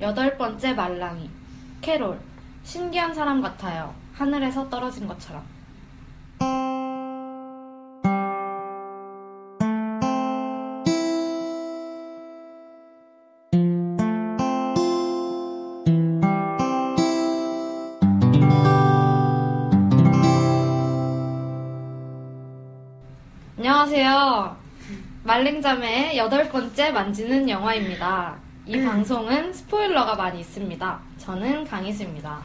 여덟 번째 말랑이. 캐롤. 신기한 사람 같아요. 하늘에서 떨어진 것처럼. 안녕하세요. 말랭자매의 여덟 번째 만지는 영화입니다. 이 음. 방송은 스포일러가 많이 있습니다. 저는 강희수입니다.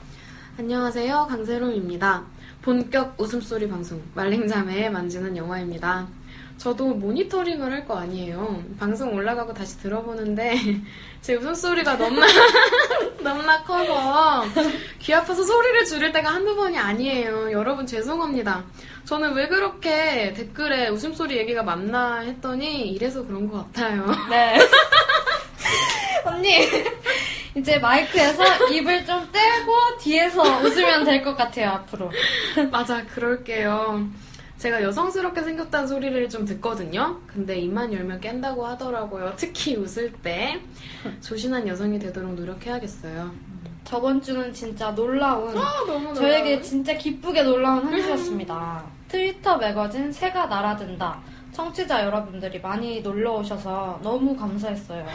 안녕하세요. 강세롬입니다. 본격 웃음소리 방송 말랭자매에 만지는 영화입니다. 저도 모니터링을 할 거 아니에요. 방송 올라가고 다시 들어보는데 제 웃음소리가 너무나 너무나 커서 귀 아파서 소리를 줄일 때가 한두 번이 아니에요. 여러분 죄송합니다. 저는 왜 그렇게 댓글에 웃음소리 얘기가 많나 했더니 이래서 그런 것 같아요. 네. 언니, 이제 마이크에서 입을 좀 떼고 뒤에서 웃으면 될 것 같아요, 앞으로. 맞아, 그럴게요. 제가 여성스럽게 생겼다는 소리를 좀 듣거든요. 근데 입만 열면 깬다고 하더라고요. 특히 웃을 때. 조신한 여성이 되도록 노력해야겠어요. 저번 주는 진짜 놀라운, 아, 저에게 진짜 기쁘게 놀라운 한 주였습니다. 트위터 매거진 새가 날아든다. 청취자 여러분들이 많이 놀러 오셔서 너무 감사했어요.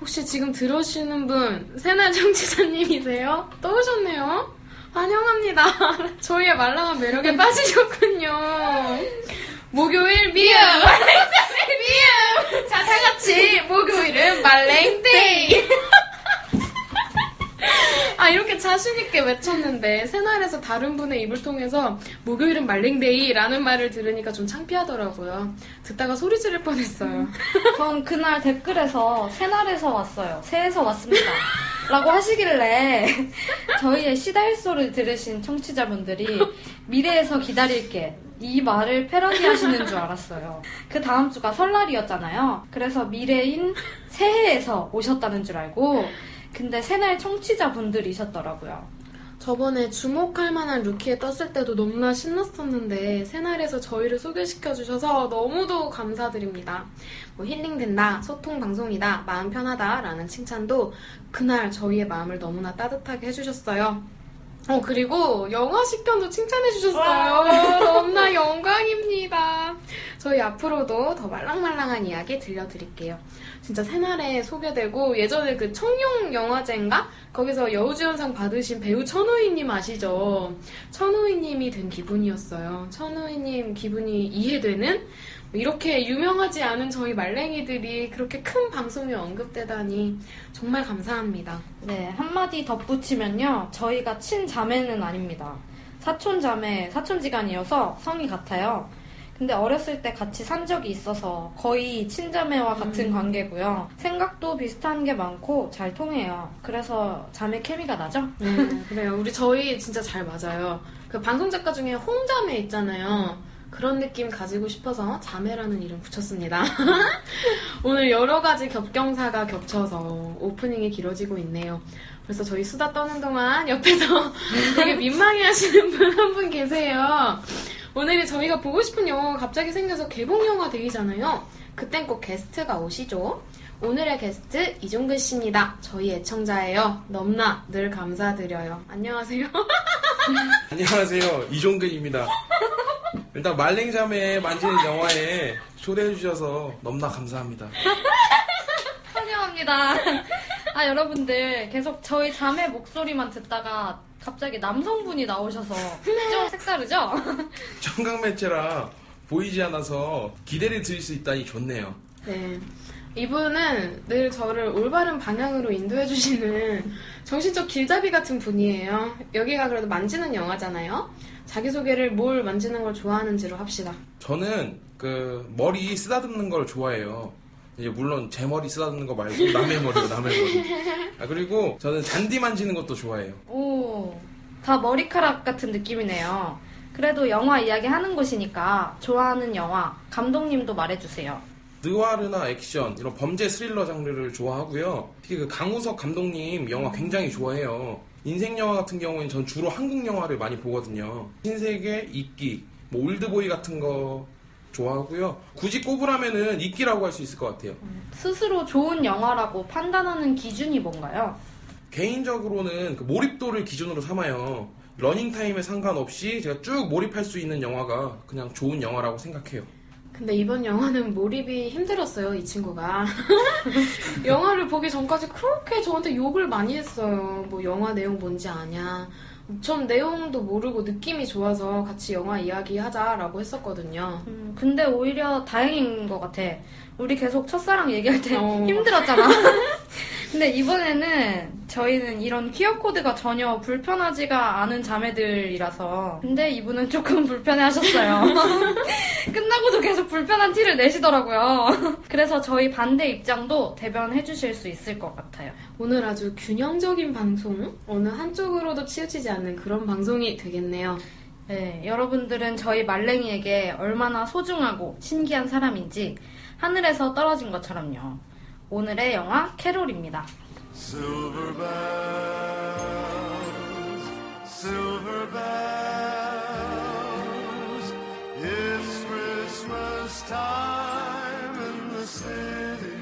혹시 지금 들으시는 분, 새날 청취자님이세요? 또 오셨네요? 환영합니다. 저희의 말랑한 매력에 빠지셨군요. 목요일 미음! 미음! 자, 다 같이 목요일은 말랭데이! 아, 이렇게 자신있게 외쳤는데, 새날에서 다른 분의 입을 통해서 목요일은 말랭데이라는 말을 들으니까 좀 창피하더라고요. 듣다가 소리 지를 뻔했어요. 전 그날 댓글에서 새날에서 왔어요. 새에서 왔습니다. 라고 하시길래 저희의 시달소를 들으신 청취자분들이 미래에서 기다릴게 이 말을 패러디 하시는 줄 알았어요. 그 다음 주가 설날이었잖아요. 그래서 미래인 새해에서 오셨다는 줄 알고 근데 새날 청취자분들이셨더라고요. 저번에 주목할 만한 루키에 떴을 때도 너무나 신났었는데 새날에서 저희를 소개시켜 주셔서 너무도 감사드립니다. 뭐 힐링된다, 소통 방송이다, 마음 편하다 라는 칭찬도 그날 저희의 마음을 너무나 따뜻하게 해주셨어요. 어 그리고 영화 식견도 칭찬해주셨어요. 너무나 영광입니다. 저희 앞으로도 더 말랑말랑한 이야기 들려드릴게요. 진짜 새날에 소개되고 예전에 그 청룡 영화제인가? 거기서 여우주연상 받으신 배우 천우희님 아시죠? 천우희님이 된 기분이었어요. 천우희님 기분이 이해되는? 이렇게 유명하지 않은 저희 말랭이들이 그렇게 큰 방송에 언급되다니 정말 감사합니다. 네, 한마디 덧붙이면요. 저희가 친자매는 아닙니다. 사촌자매, 사촌지간이어서 성이 같아요. 근데 어렸을 때 같이 산 적이 있어서 거의 친자매와 같은 관계고요. 생각도 비슷한 게 많고 잘 통해요. 그래서 자매 케미가 나죠? 네, 그래요. 우리 저희 진짜 잘 맞아요. 그 방송 작가 중에 홍자매 있잖아요. 그런 느낌 가지고 싶어서 자매라는 이름 붙였습니다. 오늘 여러 가지 겹경사가 겹쳐서 오프닝이 길어지고 있네요. 그래서 저희 수다 떠는 동안 옆에서 되게 민망해 하시는 분 한 분 계세요. 오늘이 저희가 보고 싶은 영화가 갑자기 생겨서 개봉 영화 데이잖아요. 그땐 꼭 게스트가 오시죠. 오늘의 게스트 이종근 씨입니다. 저희 애청자예요. 넘나 늘 감사드려요. 안녕하세요. 안녕하세요. 이종근입니다. 일단 말랭자매 만지는 영화에 초대해주셔서 너무나 감사합니다. 환영합니다. 아, 여러분들 계속 저희 자매 목소리만 듣다가 갑자기 남성분이 나오셔서 좀 색다르죠? 청강매체라 보이지 않아서 기대를 드릴 수 있다니 좋네요. 네. 이분은 늘 저를 올바른 방향으로 인도해주시는 정신적 길잡이 같은 분이에요. 여기가 그래도 만지는 영화잖아요. 자기소개를 뭘 만지는 걸 좋아하는지로 합시다. 저는 그 머리 쓰다듬는 걸 좋아해요. 이제 물론 제 머리 쓰다듬는 거 말고 남의 머리고 남의 머리. 아 그리고 저는 잔디 만지는 것도 좋아해요. 오, 다 머리카락 같은 느낌이네요. 그래도 영화 이야기 하는 곳이니까 좋아하는 영화, 감독님도 말해주세요. 느와르나 액션 이런 범죄 스릴러 장르를 좋아하고요. 특히 그 강우석 감독님 영화 굉장히 좋아해요. 인생 영화 같은 경우에는 전 주로 한국 영화를 많이 보거든요. 신세계, 이끼, 뭐 올드보이 같은 거 좋아하고요. 굳이 꼽으라면은 이끼라고 할 수 있을 것 같아요. 스스로 좋은 영화라고 판단하는 기준이 뭔가요? 개인적으로는 그 몰입도를 기준으로 삼아요. 러닝타임에 상관없이 제가 쭉 몰입할 수 있는 영화가 그냥 좋은 영화라고 생각해요. 근데 이번 영화는 몰입이 힘들었어요, 이 친구가. 영화를 보기 전까지 그렇게 저한테 욕을 많이 했어요. 뭐 영화 내용 뭔지 아냐. 전 내용도 모르고 느낌이 좋아서 같이 영화 이야기 하자라고 했었거든요. 음, 근데 오히려 다행인 것 같아. 우리 계속 첫사랑 얘기할 때 어. 힘들었잖아. 근데 이번에는 저희는 이런 퀴어 코드가 전혀 불편하지가 않은 자매들이라서. 근데 이분은 조금 불편해 하셨어요. 끝나고도 계속 불편한 티를 내시더라고요. 그래서 저희 반대 입장도 대변해 주실 수 있을 것 같아요. 오늘 아주 균형적인 방송, 어느 한쪽으로도 치우치지 않는 그런 방송이 되겠네요. 네, 여러분들은 저희 말랭이에게 얼마나 소중하고 신기한 사람인지 하늘에서 떨어진 것처럼요. 오늘의 영화 캐롤입니다. Silver bells, silver bells. It's Christmas time in the city.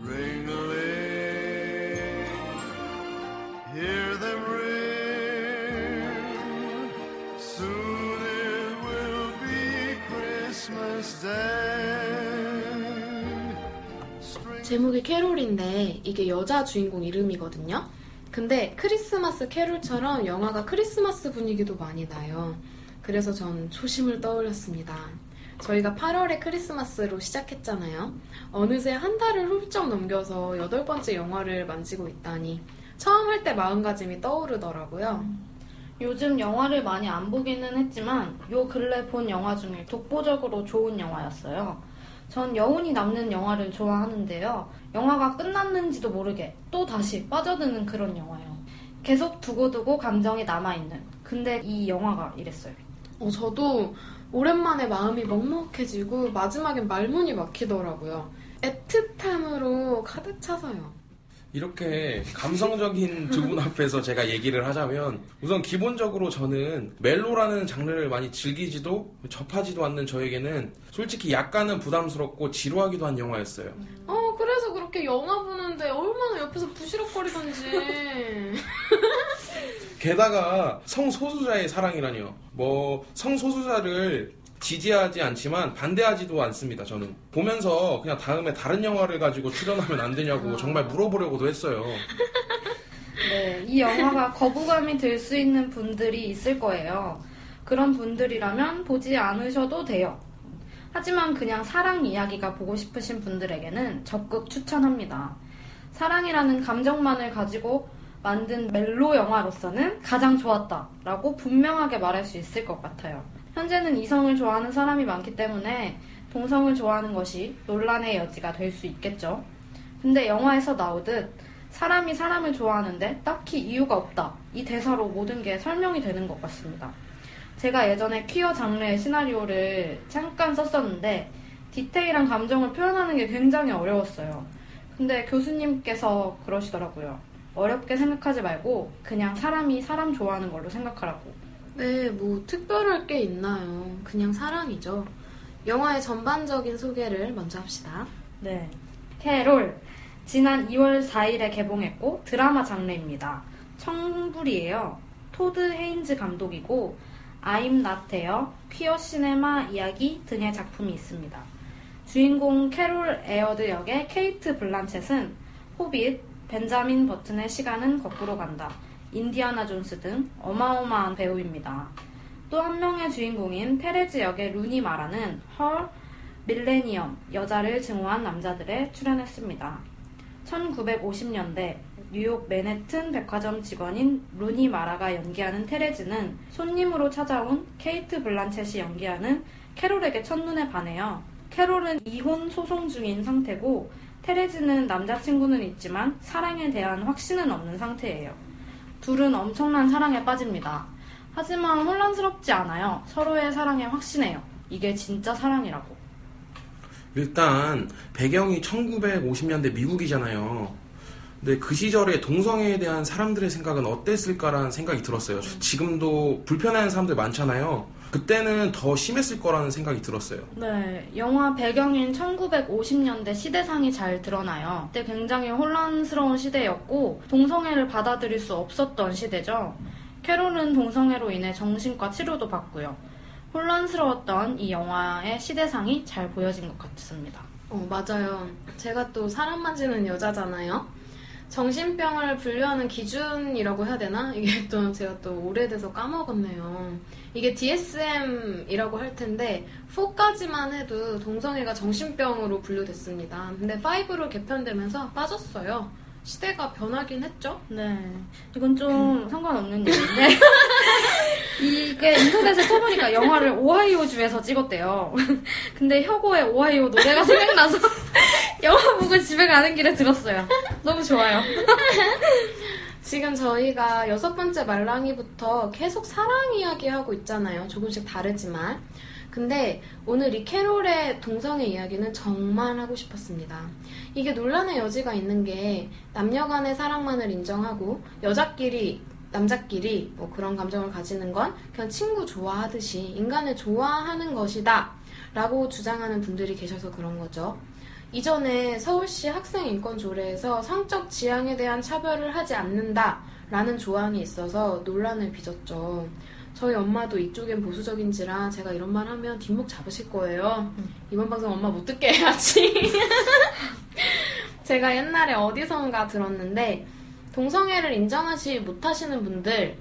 Ring a ling, hear them ring. Soon it will be Christmas Day. 제목이 캐롤인데 이게 여자 주인공 이름이거든요. 근데 크리스마스 캐롤처럼 영화가 크리스마스 분위기도 많이 나요. 그래서 전 초심을 떠올렸습니다. 저희가 8월에 크리스마스로 시작했잖아요. 어느새 한 달을 훌쩍 넘겨서 여덟 번째 영화를 만지고 있다니 처음 할 때 마음가짐이 떠오르더라고요. 요즘 영화를 많이 안 보기는 했지만 요 근래 본 영화 중에 독보적으로 좋은 영화였어요. 전 여운이 남는 영화를 좋아하는데요. 영화가 끝났는지도 모르게 또 다시 빠져드는 그런 영화예요. 계속 두고두고 감정이 남아있는. 근데 이 영화가 이랬어요. 어, 저도 오랜만에 마음이 먹먹해지고 마지막엔 말문이 막히더라고요. 애틋함으로 가득 차서요. 이렇게 감성적인 두 분 앞에서 제가 얘기를 하자면 우선 기본적으로 저는 멜로라는 장르를 많이 즐기지도 접하지도 않는 저에게는 솔직히 약간은 부담스럽고 지루하기도 한 영화였어요. 어, 그래서 그렇게 영화 보는데 얼마나 옆에서 부시럭거리던지. 게다가 성소수자의 사랑이라니요. 뭐 성소수자를 지지하지 않지만 반대하지도 않습니다. 저는 보면서 그냥 다음에 다른 영화를 가지고 출연하면 안 되냐고 정말 물어보려고도 했어요. 네, 이 영화가 거부감이 들 수 있는 분들이 있을 거예요. 그런 분들이라면 보지 않으셔도 돼요. 하지만 그냥 사랑 이야기가 보고 싶으신 분들에게는 적극 추천합니다. 사랑이라는 감정만을 가지고 만든 멜로 영화로서는 가장 좋았다라고 분명하게 말할 수 있을 것 같아요. 현재는 이성을 좋아하는 사람이 많기 때문에 동성을 좋아하는 것이 논란의 여지가 될 수 있겠죠. 근데 영화에서 나오듯 사람이 사람을 좋아하는데 딱히 이유가 없다. 이 대사로 모든 게 설명이 되는 것 같습니다. 제가 예전에 퀴어 장르의 시나리오를 잠깐 썼었는데 디테일한 감정을 표현하는 게 굉장히 어려웠어요. 근데 교수님께서 그러시더라고요. 어렵게 생각하지 말고 그냥 사람이 사람 좋아하는 걸로 생각하라고. 네, 뭐 특별할 게 있나요? 그냥 사랑이죠. 영화의 전반적인 소개를 먼저 합시다. 네. 캐롤. 지난 2월 4일에 개봉했고 드라마 장르입니다. 청불이에요. 토드 헤인즈 감독이고 I'm Not There, queer cinema 이야기 등의 작품이 있습니다. 주인공 캐롤 에어드 역의 케이트 블란쳇은 호빗, 벤자민 버튼의 시간은 거꾸로 간다, 인디아나 존스 등 어마어마한 배우입니다. 또 한 명의 주인공인 테레즈 역의 루니 마라는 Her, 밀레니엄, 여자를 증오한 남자들에 출연했습니다. 1950년대 뉴욕 맨해튼 백화점 직원인 루니 마라가 연기하는 테레즈는 손님으로 찾아온 케이트 블란쳇이 연기하는 캐롤에게 첫눈에 반해요. 캐롤은 이혼 소송 중인 상태고 테레즈는 남자친구는 있지만 사랑에 대한 확신은 없는 상태예요. 둘은 엄청난 사랑에 빠집니다. 하지만 혼란스럽지 않아요. 서로의 사랑에 확신해요. 이게 진짜 사랑이라고. 일단 배경이 1950년대 미국이잖아요. 근데 그 시절에 동성애에 대한 사람들의 생각은 어땠을까라는 생각이 들었어요. 지금도 불편해하는 사람들 많잖아요. 그때는 더 심했을 거라는 생각이 들었어요. 네, 영화 배경인 1950년대 시대상이 잘 드러나요. 그때 굉장히 혼란스러운 시대였고 동성애를 받아들일 수 없었던 시대죠. 캐롤은 동성애로 인해 정신과 치료도 받고요. 혼란스러웠던 이 영화의 시대상이 잘 보여진 것 같습니다. 어, 맞아요. 제가 또 사람 만지는 여자잖아요. 정신병을 분류하는 기준이라고 해야 되나? 이게 또 제가 또 오래돼서 까먹었네요. 이게 DSM이라고 할 텐데 4까지만 해도 동성애가 정신병으로 분류됐습니다. 근데 5로 개편되면서 빠졌어요. 시대가 변하긴 했죠? 네, 이건 좀 상관없는 얘기인데 이게 인터넷에 쳐보니까 영화를 오하이오 주에서 찍었대요. 근데 혁오의 오하이오 노래가 생각나서 영화 보고 집에 가는 길에 들었어요. 너무 좋아요. 지금 저희가 여섯 번째 말랑이부터 계속 사랑 이야기 하고 있잖아요. 조금씩 다르지만. 근데 오늘 이 캐롤의 동성애 이야기는 정말 하고 싶었습니다. 이게 논란의 여지가 있는 게 남녀 간의 사랑만을 인정하고 여자끼리 남자끼리 뭐 그런 감정을 가지는 건 그냥 친구 좋아하듯이 인간을 좋아하는 것이다 라고 주장하는 분들이 계셔서 그런 거죠. 이전에 서울시 학생인권조례에서 성적 지향에 대한 차별을 하지 않는다 라는 조항이 있어서 논란을 빚었죠. 저희 엄마도 이쪽엔 보수적인지라 제가 이런 말 하면 뒷목 잡으실 거예요. 이번 방송 엄마 못 듣게 해야지. 제가 옛날에 어디선가 들었는데 동성애를 인정하지 못하시는 분들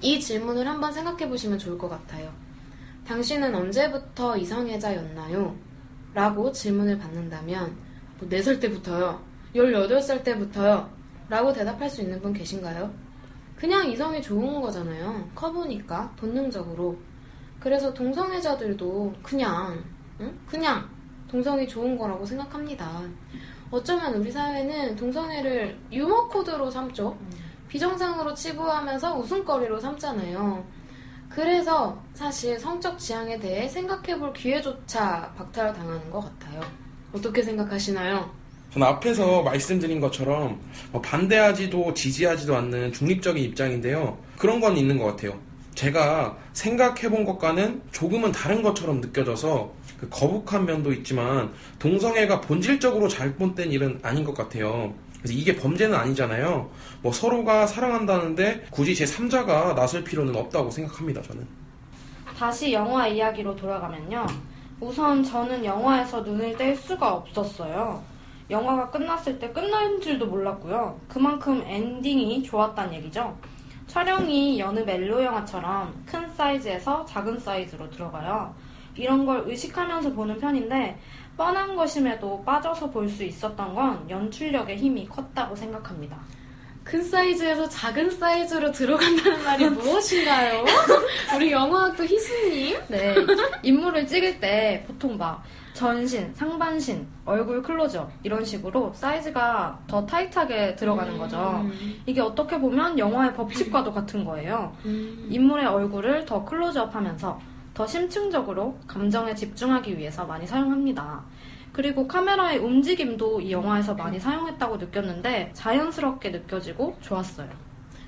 이 질문을 한번 생각해 보시면 좋을 것 같아요. 당신은 언제부터 이성애자였나요? 라고 질문을 받는다면 뭐 4살 때부터요. 18살 때부터요. 라고 대답할 수 있는 분 계신가요? 그냥 이성이 좋은 거잖아요. 커보니까 본능적으로. 그래서 동성애자들도 그냥 응? 그냥 동성이 좋은 거라고 생각합니다. 어쩌면 우리 사회는 동성애를 유머 코드로 삼죠. 비정상으로 치부하면서 웃음거리로 삼잖아요. 그래서 사실 성적 지향에 대해 생각해볼 기회조차 박탈당하는 것 같아요. 어떻게 생각하시나요? 저는 앞에서 말씀드린 것처럼 뭐 반대하지도 지지하지도 않는 중립적인 입장인데요. 그런 건 있는 것 같아요. 제가 생각해본 것과는 조금은 다른 것처럼 느껴져서 그 거북한 면도 있지만 동성애가 본질적으로 잘못된 일은 아닌 것 같아요. 그래서 이게 범죄는 아니잖아요. 뭐 서로가 사랑한다는데 굳이 제 3자가 나설 필요는 없다고 생각합니다, 저는. 다시 영화 이야기로 돌아가면요. 우선 저는 영화에서 눈을 뗄 수가 없었어요. 영화가 끝났을 때 끝난 줄도 몰랐고요. 그만큼 엔딩이 좋았단 얘기죠. 촬영이 여느 멜로 영화처럼 큰 사이즈에서 작은 사이즈로 들어가요. 이런 걸 의식하면서 보는 편인데 뻔한 것임에도 빠져서 볼 수 있었던 건 연출력의 힘이 컸다고 생각합니다. 큰 사이즈에서 작은 사이즈로 들어간다는 말이 무엇인가요? 우리 영화학도 희수님? 네, 인물을 찍을 때 보통 막 전신, 상반신, 얼굴 클로즈업 이런 식으로 사이즈가 더 타이트하게 들어가는 거죠. 음. 이게 어떻게 보면 영화의 법칙과도 같은 거예요. 음. 인물의 얼굴을 더 클로즈업 하면서 더 심층적으로 감정에 집중하기 위해서 많이 사용합니다. 그리고 카메라의 움직임도 이 영화에서 많이 사용했다고 느꼈는데 자연스럽게 느껴지고 좋았어요.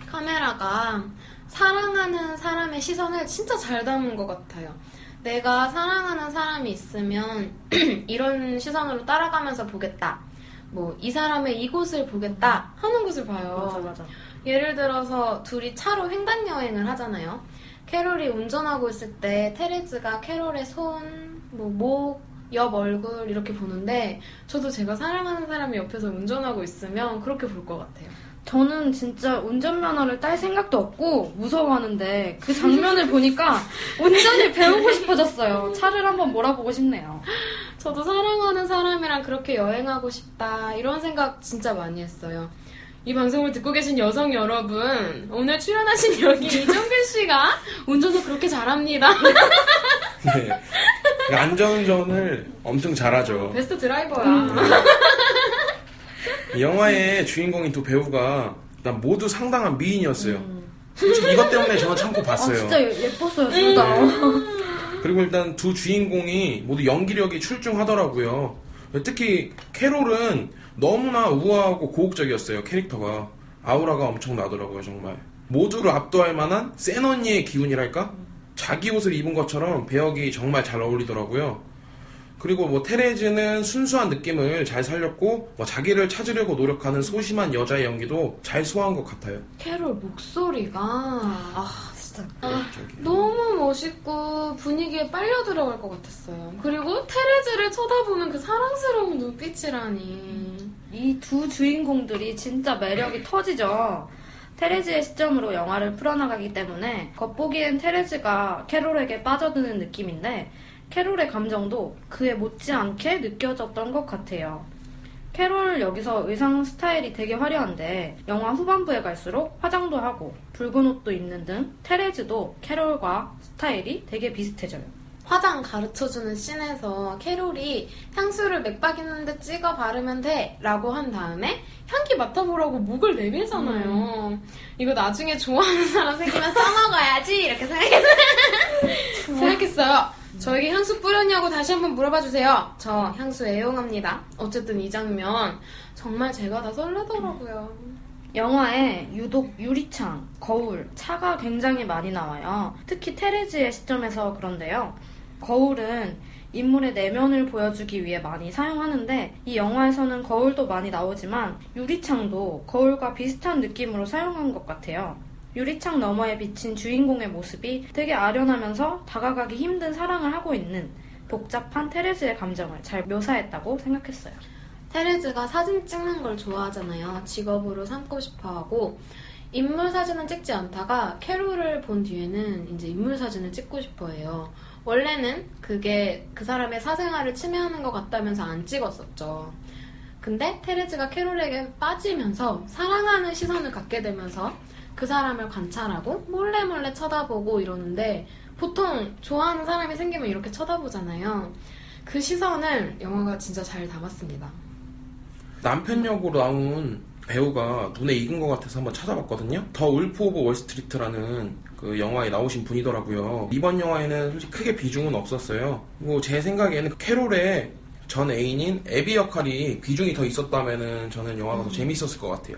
카메라가 사랑하는 사람의 시선을 진짜 잘 담은 것 같아요. 내가 사랑하는 사람이 있으면 이런 시선으로 따라가면서 보겠다. 뭐, 이 사람의 이곳을 보겠다 하는 것을 봐요. 맞아. 예를 들어서 둘이 차로 횡단 여행을 하잖아요. 캐롤이 운전하고 있을 때 테레즈가 캐롤의 손, 뭐 목, 옆 얼굴 이렇게 보는데 저도 제가 사랑하는 사람이 옆에서 운전하고 있으면 그렇게 볼 것 같아요. 저는 진짜 운전면허를 딸 생각도 없고 무서워하는데 그 장면을 보니까 운전을 배우고 싶어졌어요. 차를 한번 몰아보고 싶네요. 저도 사랑하는 사람이랑 그렇게 여행하고 싶다 이런 생각 진짜 많이 했어요. 이 방송을 듣고 계신 여성 여러분 오늘 출연하신 여기 이정근 씨가 운전을 그렇게 잘합니다. 네. 그 안전운전을 엄청 잘하죠. 베스트 드라이버야. 이 영화의 주인공인 두 배우가 일단 모두 상당한 미인이었어요. 솔직히 이것 때문에 저는 참고 아, 봤어요. 진짜 예- 예뻤어요, 둘 다. 그리고 일단 두 주인공이 모두 연기력이 출중하더라고요. 특히 캐롤은 너무나 우아하고 고혹적이었어요, 캐릭터가. 아우라가 엄청 나더라고요, 정말. 모두를 압도할 만한 센 언니의 기운이랄까? 자기 옷을 입은 것처럼 배역이 정말 잘 어울리더라고요. 그리고 뭐 테레즈는 순수한 느낌을 잘 살렸고 뭐 자기를 찾으려고 노력하는 소심한 여자의 연기도 잘 소화한 것 같아요. 캐롤 목소리가 아, 진짜 저기. 너무 멋있고 분위기에 빨려 들어갈 것 같았어요. 그리고 테레즈를 쳐다보는 그 사랑스러운 눈빛이라니. 이 두 주인공들이 진짜 매력이 터지죠. 테레즈의 시점으로 영화를 풀어나가기 때문에 겉보기엔 테레즈가 캐롤에게 빠져드는 느낌인데 캐롤의 감정도 그에 못지않게 느껴졌던 것 같아요. 캐롤 여기서 의상 스타일이 되게 화려한데 영화 후반부에 갈수록 화장도 하고 붉은 옷도 입는 등 테레즈도 캐롤과 스타일이 되게 비슷해져요. 화장 가르쳐주는 씬에서 캐롤이 향수를 맥박 있는 데 찍어 바르면 돼 라고 한 다음에 향기 맡아보라고 목을 내밀잖아요. 이거 나중에 좋아하는 사람 생기면 써먹어야지 이렇게 생각했어요. 생각했어요. 저에게 향수 뿌렸냐고 다시 한번 물어봐 주세요. 저 향수 애용합니다. 어쨌든 이 장면 정말 제가 다 설레더라고요. 영화에 유독 유리창, 거울, 차가 굉장히 많이 나와요. 특히 테레즈의 시점에서 그런데요. 거울은 인물의 내면을 보여주기 위해 많이 사용하는데 이 영화에서는 거울도 많이 나오지만 유리창도 거울과 비슷한 느낌으로 사용한 것 같아요. 유리창 너머에 비친 주인공의 모습이 되게 아련하면서 다가가기 힘든 사랑을 하고 있는 복잡한 테레즈의 감정을 잘 묘사했다고 생각했어요. 테레즈가 사진 찍는 걸 좋아하잖아요. 직업으로 삼고 싶어 하고, 인물 사진은 찍지 않다가 캐롤을 본 뒤에는 이제 인물 사진을 찍고 싶어 해요. 원래는 그게 그 사람의 사생활을 침해하는 것 같다면서 안 찍었었죠. 근데 테레즈가 캐롤에게 빠지면서 사랑하는 시선을 갖게 되면서 그 사람을 관찰하고 몰래 몰래 쳐다보고 이러는데 보통 좋아하는 사람이 생기면 이렇게 쳐다보잖아요. 그 시선을 영화가 진짜 잘 담았습니다. 남편 역으로 나온 배우가 눈에 익은 것 같아서 한번 찾아봤거든요. The Wolf of Wall Street라는 그 영화에 나오신 분이더라고요. 이번 영화에는 솔직히 크게 비중은 없었어요. 그리고 제 생각에는 캐롤의 전 애인인 에비 역할이 비중이 더 있었다면은 저는 영화가 더 재밌었을 것 같아요.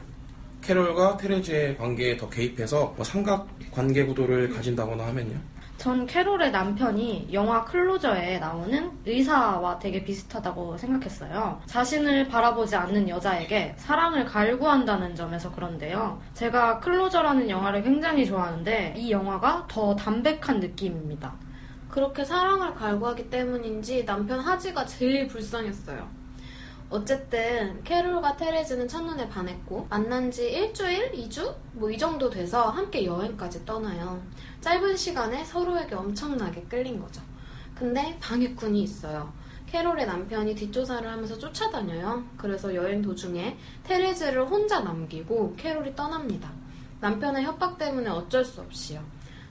캐롤과 테레즈의 관계에 더 개입해서 뭐 삼각 관계 구도를 가진다거나 하면요. 전 캐롤의 남편이 영화 클로저에 나오는 의사와 되게 비슷하다고 생각했어요. 자신을 바라보지 않는 여자에게 사랑을 갈구한다는 점에서 그런데요. 제가 클로저라는 영화를 굉장히 좋아하는데 이 영화가 더 담백한 느낌입니다. 그렇게 사랑을 갈구하기 때문인지 남편 하지가 제일 불쌍했어요. 어쨌든 캐롤과 테레즈는 첫눈에 반했고 만난 지 일주일, 이주 뭐 이 정도 돼서 함께 여행까지 떠나요. 짧은 시간에 서로에게 엄청나게 끌린 거죠. 근데 방해꾼이 있어요. 캐롤의 남편이 뒷조사를 하면서 쫓아다녀요. 그래서 여행 도중에 테레즈를 혼자 남기고 캐롤이 떠납니다. 남편의 협박 때문에 어쩔 수 없이요.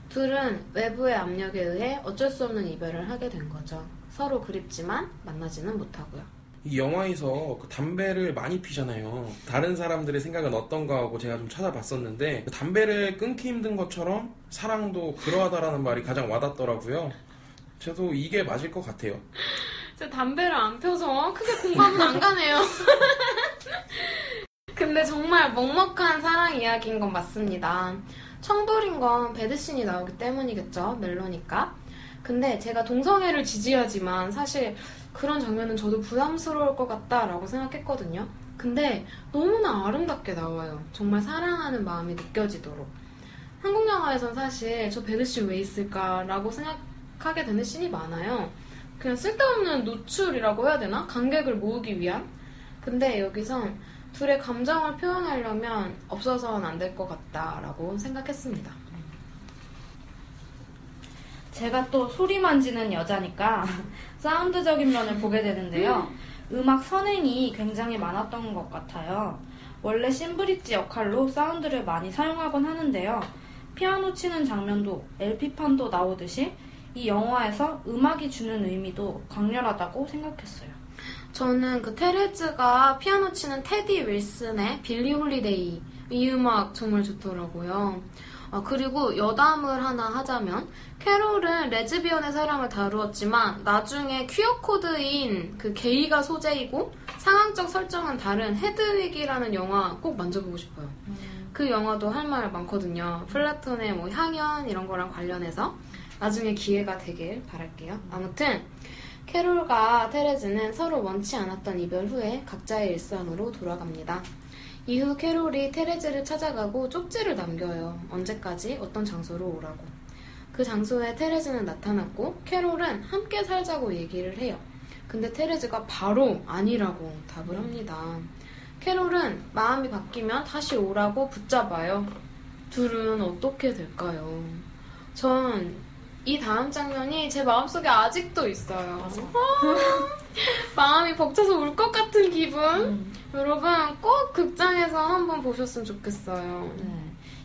둘은 외부의 압력에 의해 어쩔 수 없는 이별을 하게 된 거죠. 서로 그립지만 만나지는 못하고요. 이 영화에서 그 담배를 많이 피잖아요. 다른 사람들의 생각은 어떤가 하고 제가 좀 찾아봤었는데 그 담배를 끊기 힘든 것처럼 사랑도 그러하다라는 말이 가장 와닿더라고요. 저도 이게 맞을 것 같아요. 저 담배를 안 펴서 크게 공감은 안 가네요. 근데 정말 먹먹한 사랑 이야기인 건 맞습니다. 청돌인 건 배드신이 나오기 때문이겠죠. 멜로니까. 근데 제가 동성애를 지지하지만 사실 그런 장면은 저도 부담스러울 것 같다라고 생각했거든요. 근데 너무나 아름답게 나와요. 정말 사랑하는 마음이 느껴지도록. 한국 영화에선 사실 저 배드신 왜 있을까라고 생각하게 되는 씬이 많아요. 그냥 쓸데없는 노출이라고 해야 되나? 관객을 모으기 위한? 근데 여기선 둘의 감정을 표현하려면 없어서는 안 될 것 같다라고 생각했습니다. 제가 또 소리 만지는 여자니까 사운드적인 면을 보게 되는데요. 음악 선행이 굉장히 많았던 것 같아요. 원래 심브리지 역할로 사운드를 많이 사용하곤 하는데요. 피아노 치는 장면도 LP판도 나오듯이 이 영화에서 음악이 주는 의미도 강렬하다고 생각했어요. 저는 그 테레즈가 피아노 치는 테디 윌슨의 빌리 홀리데이 이 음악 정말 좋더라고요. 아, 그리고 여담을 하나 하자면 캐롤은 레즈비언의 사랑을 다루었지만 나중에 queer code인 그 게이가 소재이고 상황적 설정은 다른 헤드윅이라는 영화 꼭 만져보고 싶어요. 그 영화도 할 말 많거든요. 플라톤의 뭐 향연 이런 거랑 관련해서 나중에 기회가 되길 바랄게요. 아무튼 캐롤과 테레즈는 서로 원치 않았던 이별 후에 각자의 일상으로 돌아갑니다. 이후 캐롤이 테레즈를 찾아가고 쪽지를 남겨요. 언제까지 어떤 장소로 오라고. 그 장소에 테레즈는 나타났고 캐롤은 함께 살자고 얘기를 해요. 근데 테레즈가 바로 아니라고 답을 합니다. 캐롤은 마음이 바뀌면 다시 오라고 붙잡아요. 둘은 어떻게 될까요? 전 이 다음 장면이 제 마음속에 아직도 있어요. 마음이 벅차서 울 것 같은 기분? 음. 여러분 꼭 극장에서 한번 보셨으면 좋겠어요. 네.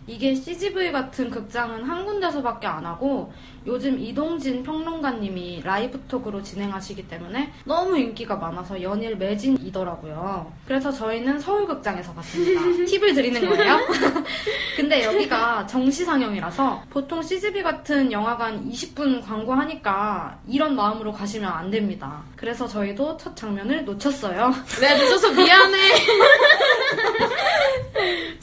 이게 CGV 같은 극장은 한 군데서밖에 안 하고 요즘 이동진 평론가님이 라이브톡으로 진행하시기 때문에 너무 인기가 많아서 연일 매진이더라고요. 그래서 저희는 서울극장에서 봤습니다. 팁을 드리는 거예요. 근데 여기가 정시 상영이라서 보통 CGV 같은 영화관 20분 광고하니까 이런 마음으로 가시면 안 됩니다. 그래서 저희도 첫 장면을 놓쳤어요. 내가 늦어서 미안해.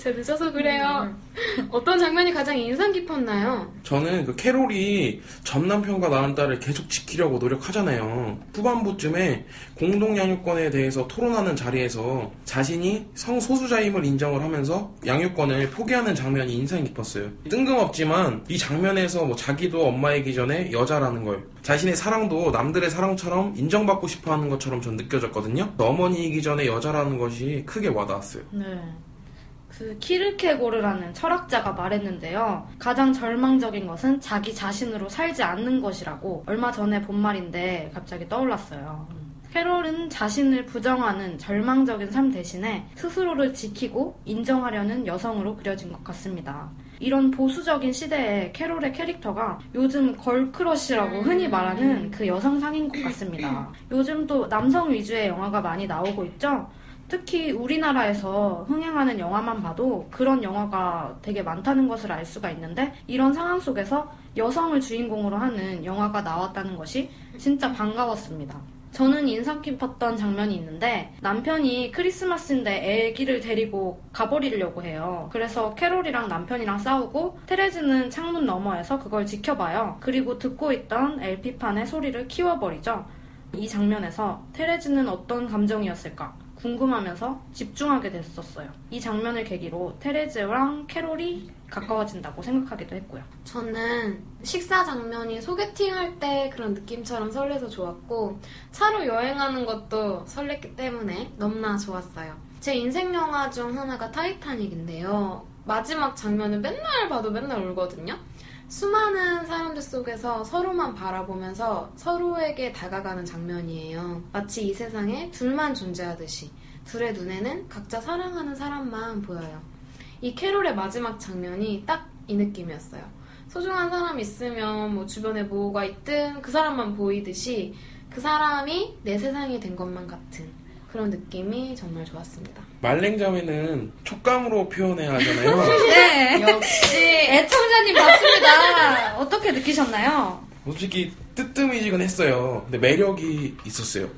제가 늦어서 그래요. 어떤 장면이 가장 인상 깊었나요? 저는 그 캐롤이 전 남편과 낳은 딸을 계속 지키려고 노력하잖아요. 후반부쯤에 공동 양육권에 대해서 토론하는 자리에서 자신이 성소수자임을 인정을 하면서 양육권을 포기하는 장면이 인상 깊었어요. 뜬금없지만 이 장면에서 뭐 자기도 엄마이기 전에 여자라는 걸 자신의 사랑도 남들의 사랑처럼 인정받고 싶어 하는 것처럼 전 느껴졌거든요. 어머니이기 전에 여자라는 것이 크게 와닿았어요. 네. 그 키르케고르라는 철학자가 말했는데요. 가장 절망적인 것은 자기 자신으로 살지 않는 것이라고 얼마 전에 본 말인데 갑자기 떠올랐어요. 캐롤은 자신을 부정하는 절망적인 삶 대신에 스스로를 지키고 인정하려는 여성으로 그려진 것 같습니다. 이런 보수적인 시대에 캐롤의 캐릭터가 요즘 걸크러쉬라고 흔히 말하는 그 여성 상인 것 같습니다. 요즘도 남성 위주의 영화가 많이 나오고 있죠? 특히 우리나라에서 흥행하는 영화만 봐도 그런 영화가 되게 많다는 것을 알 수가 있는데 이런 상황 속에서 여성을 주인공으로 하는 영화가 나왔다는 것이 진짜 반가웠습니다. 저는 인상 깊었던 장면이 있는데 남편이 크리스마스인데 애기를 데리고 가버리려고 해요. 그래서 캐롤이랑 남편이랑 싸우고 테레즈는 창문 너머에서 그걸 지켜봐요. 그리고 듣고 있던 LP판의 소리를 키워버리죠. 이 장면에서 테레즈는 어떤 감정이었을까? 궁금하면서 집중하게 됐었어요. 이 장면을 계기로 테레즈랑 캐롤이 가까워진다고 생각하기도 했고요. 저는 식사 장면이 소개팅 할 때 그런 느낌처럼 설레서 좋았고 차로 여행하는 것도 설렜기 때문에 너무나 좋았어요. 제 인생 영화 중 하나가 타이타닉인데요. 마지막 장면을 맨날 봐도 맨날 울거든요. 수많은 사람들 속에서 서로만 바라보면서 서로에게 다가가는 장면이에요. 마치 이 세상에 둘만 존재하듯이 둘의 눈에는 각자 사랑하는 사람만 보여요. 이 캐롤의 마지막 장면이 딱 이 느낌이었어요. 소중한 사람 있으면 뭐 주변에 뭐가 있든 그 사람만 보이듯이 그 사람이 내 세상이 된 것만 같은 그런 느낌이 정말 좋았습니다. 말랭자매는 촉감으로 표현해야 하잖아요. 네! 역시 애청자님 맞습니다. 어떻게 느끼셨나요? 솔직히 뜨뜻미지근 했어요. 근데 매력이 있었어요.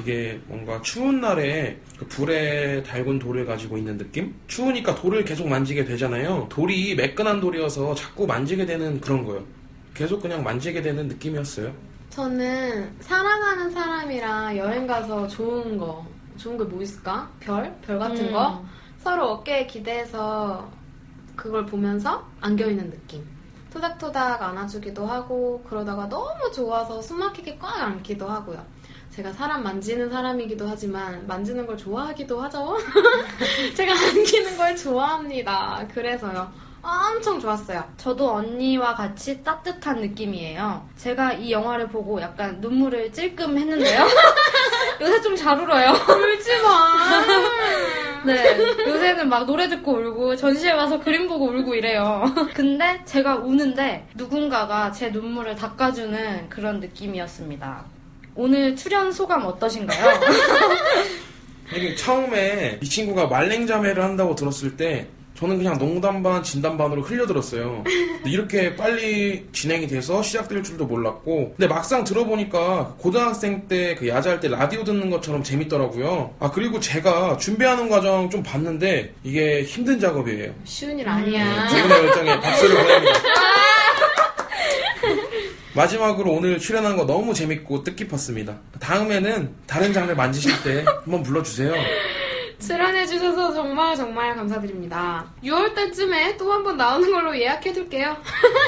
이게 뭔가 추운 날에 그 불에 달군 돌을 가지고 있는 느낌? 추우니까 돌을 계속 만지게 되잖아요. 돌이 매끈한 돌이어서 자꾸 만지게 되는 그런 거예요. 계속 그냥 만지게 되는 느낌이었어요. 저는 사랑하는 사람이랑 여행 가서 좋은 거 좋은 게 뭐 있을까? 별? 별 같은 음. 거 서로 어깨에 기대서 그걸 보면서 안겨있는 느낌. 토닥토닥 안아주기도 하고 그러다가 너무 좋아서 숨 막히게 꽉 안기도 하고요. 제가 사람 만지는 사람이기도 하지만 만지는 걸 좋아하기도 하죠. 제가 안기는 걸 좋아합니다. 그래서요. 엄청 좋았어요. 저도 언니와 같이 따뜻한 느낌이에요. 제가 이 영화를 보고 약간 눈물을 찔끔 했는데요. 요새 좀 잘 울어요. 울지 마. 네. 요새는 막 노래 듣고 울고 전시회 와서 그림 보고 울고 이래요. 근데 제가 우는데 누군가가 제 눈물을 닦아주는 그런 느낌이었습니다. 오늘 출연 소감 어떠신가요? 이게 처음에 이 친구가 말랭자매를 한다고 들었을 때 저는 그냥 농담 반 진담 반으로 흘려들었어요. 이렇게 빨리 진행이 돼서 시작될 줄도 몰랐고 근데 막상 들어보니까 고등학생 때 그 야자할 때 라디오 듣는 것처럼 재밌더라고요. 아 그리고 제가 준비하는 과정 좀 봤는데 이게 힘든 작업이에요. 쉬운 일 아니야. 두 분의 열정에 박수를 보냅니다. 마지막으로 오늘 출연한 거 너무 재밌고 뜻깊었습니다. 다음에는 다른 장르 만지실 때 한번 불러주세요. 출연해주셔서 정말 정말 감사드립니다. 6월 달쯤에 또 한 번 나오는 걸로 예약해둘게요.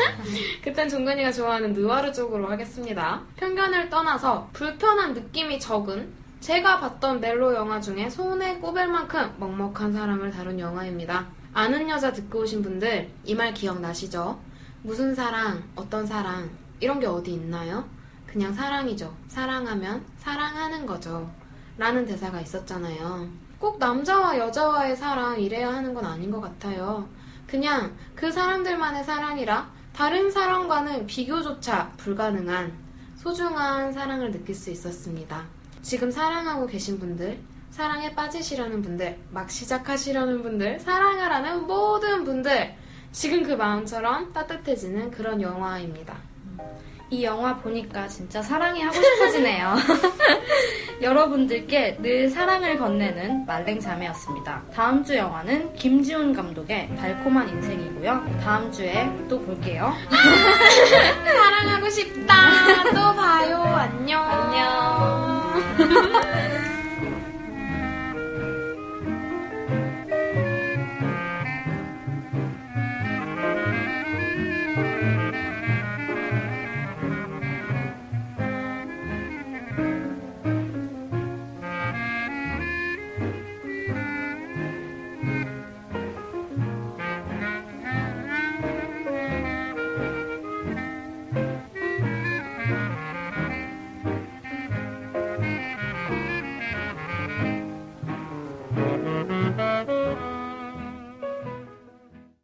그땐 종근이가 좋아하는 느와르 쪽으로 하겠습니다. 편견을 떠나서 불편한 느낌이 적은 제가 봤던 멜로 영화 중에 손에 꼽을 만큼 먹먹한 사랑을 다룬 영화입니다. 아는 여자 듣고 오신 분들 이 말 기억나시죠? 무슨 사랑, 어떤 사랑 이런 게 어디 있나요? 그냥 사랑이죠. 사랑하면 사랑하는 거죠. 라는 대사가 있었잖아요. 꼭 남자와 여자와의 사랑 이래야 하는 건 아닌 것 같아요. 그냥 그 사람들만의 사랑이라 다른 사람과는 비교조차 불가능한 소중한 사랑을 느낄 수 있었습니다. 지금 사랑하고 계신 분들, 사랑에 빠지시려는 분들, 막 시작하시려는 분들, 사랑을 하는 모든 분들, 지금 그 마음처럼 따뜻해지는 그런 영화입니다. 이 영화 보니까 진짜 사랑이 하고 싶어지네요. 여러분들께 늘 사랑을 건네는 말랭 자매였습니다. 다음 주 영화는 김지훈 감독의 달콤한 인생이고요. 다음 주에 또 볼게요. 사랑하고 싶다. 또 봐요. 안녕. 안녕.